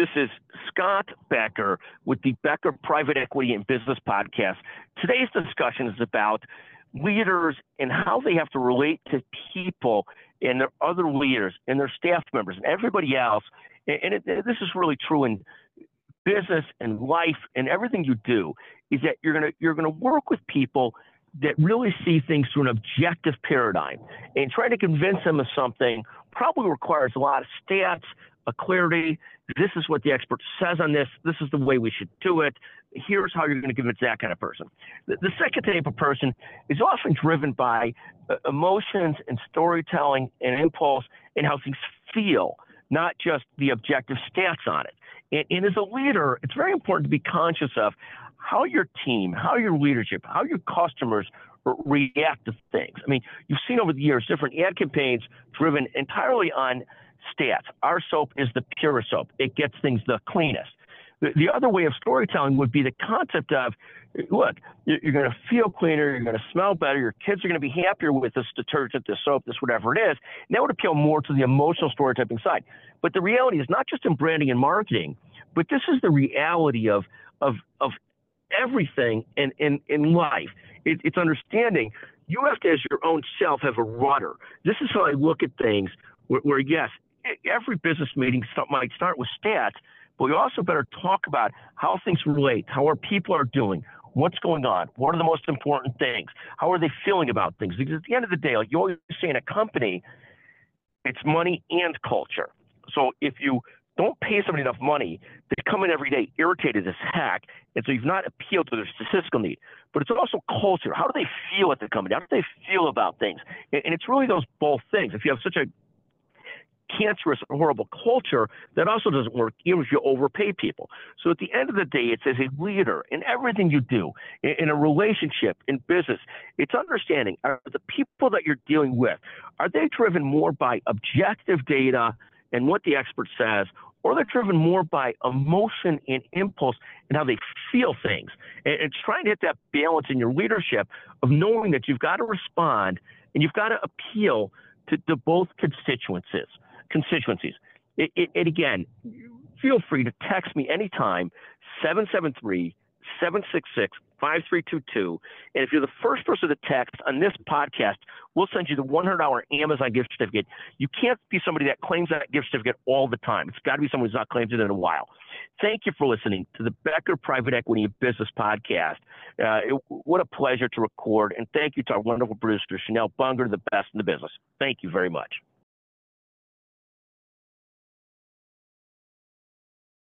This is Scott Becker with the Becker Private Equity and Business Podcast. Today's discussion is about leaders and how they have to relate to people and their other leaders and their staff members and everybody else. And it, this is really true in business and life and everything you do is that you're going to you're to work with people that really see things through an objective paradigm and trying to convince them of something probably requires a lot of stats a clarity. This is what the expert says on this. This is the way we should do it. Here's how you're going to convince that kind of person. The, the second type of person is often driven by uh, emotions and storytelling and impulse and how things feel, not just the objective stats on it. And, and as a leader, it's very important to be conscious of how your team, how your leadership, how your customers react to things. I mean, you've seen over the years different ad campaigns driven entirely on stats. Our soap is the purest soap. It gets things the cleanest. The, the other way of storytelling would be the concept of, look, you're going to feel cleaner, you're going to smell better, your kids are going to be happier with this detergent, this soap, this whatever it is. And that would appeal more to the emotional storytelling side. But the reality is not just in branding and marketing, but this is the reality of of of everything in in, in life. It, it's understanding you have to, as your own self, have a rudder. This is how I look at things. Where, where yes, every business meeting might start with stats, but we also better talk about how things relate, how our people are doing, what's going on, what are the most important things, how are they feeling about things. Because at the end of the day, like you always say in a company, it's money and culture. So if you don't pay somebody enough money, they come in every day irritated as heck, and so you've not appealed to their statistical need. But it's also culture. How do they feel at the company? How do they feel about things? And it's really those both things. If you have such a cancerous, horrible culture that also doesn't work even if you overpay people. So at the end of the day, it's as a leader in everything you do, in, in a relationship, in business, it's understanding are the people that you're dealing with, are they driven more by objective data and what the expert says, or they're driven more by emotion and impulse and how they feel things. And it's trying to hit that balance in your leadership of knowing that you've got to respond and you've got to appeal to, to both constituencies constituencies. It, it, it again, feel free to text me anytime, 773 766 5322. And if you're the first person to text on this podcast, we'll send you the $100 Amazon gift certificate. You can't be somebody that claims that gift certificate all the time. It's got to be someone who's not claimed it in a while. Thank you for listening to the Becker Private Equity Business Podcast. Uh, it, what a pleasure to record. And thank you to our wonderful producer, Chanel Bunger, the best in the business. Thank you very much.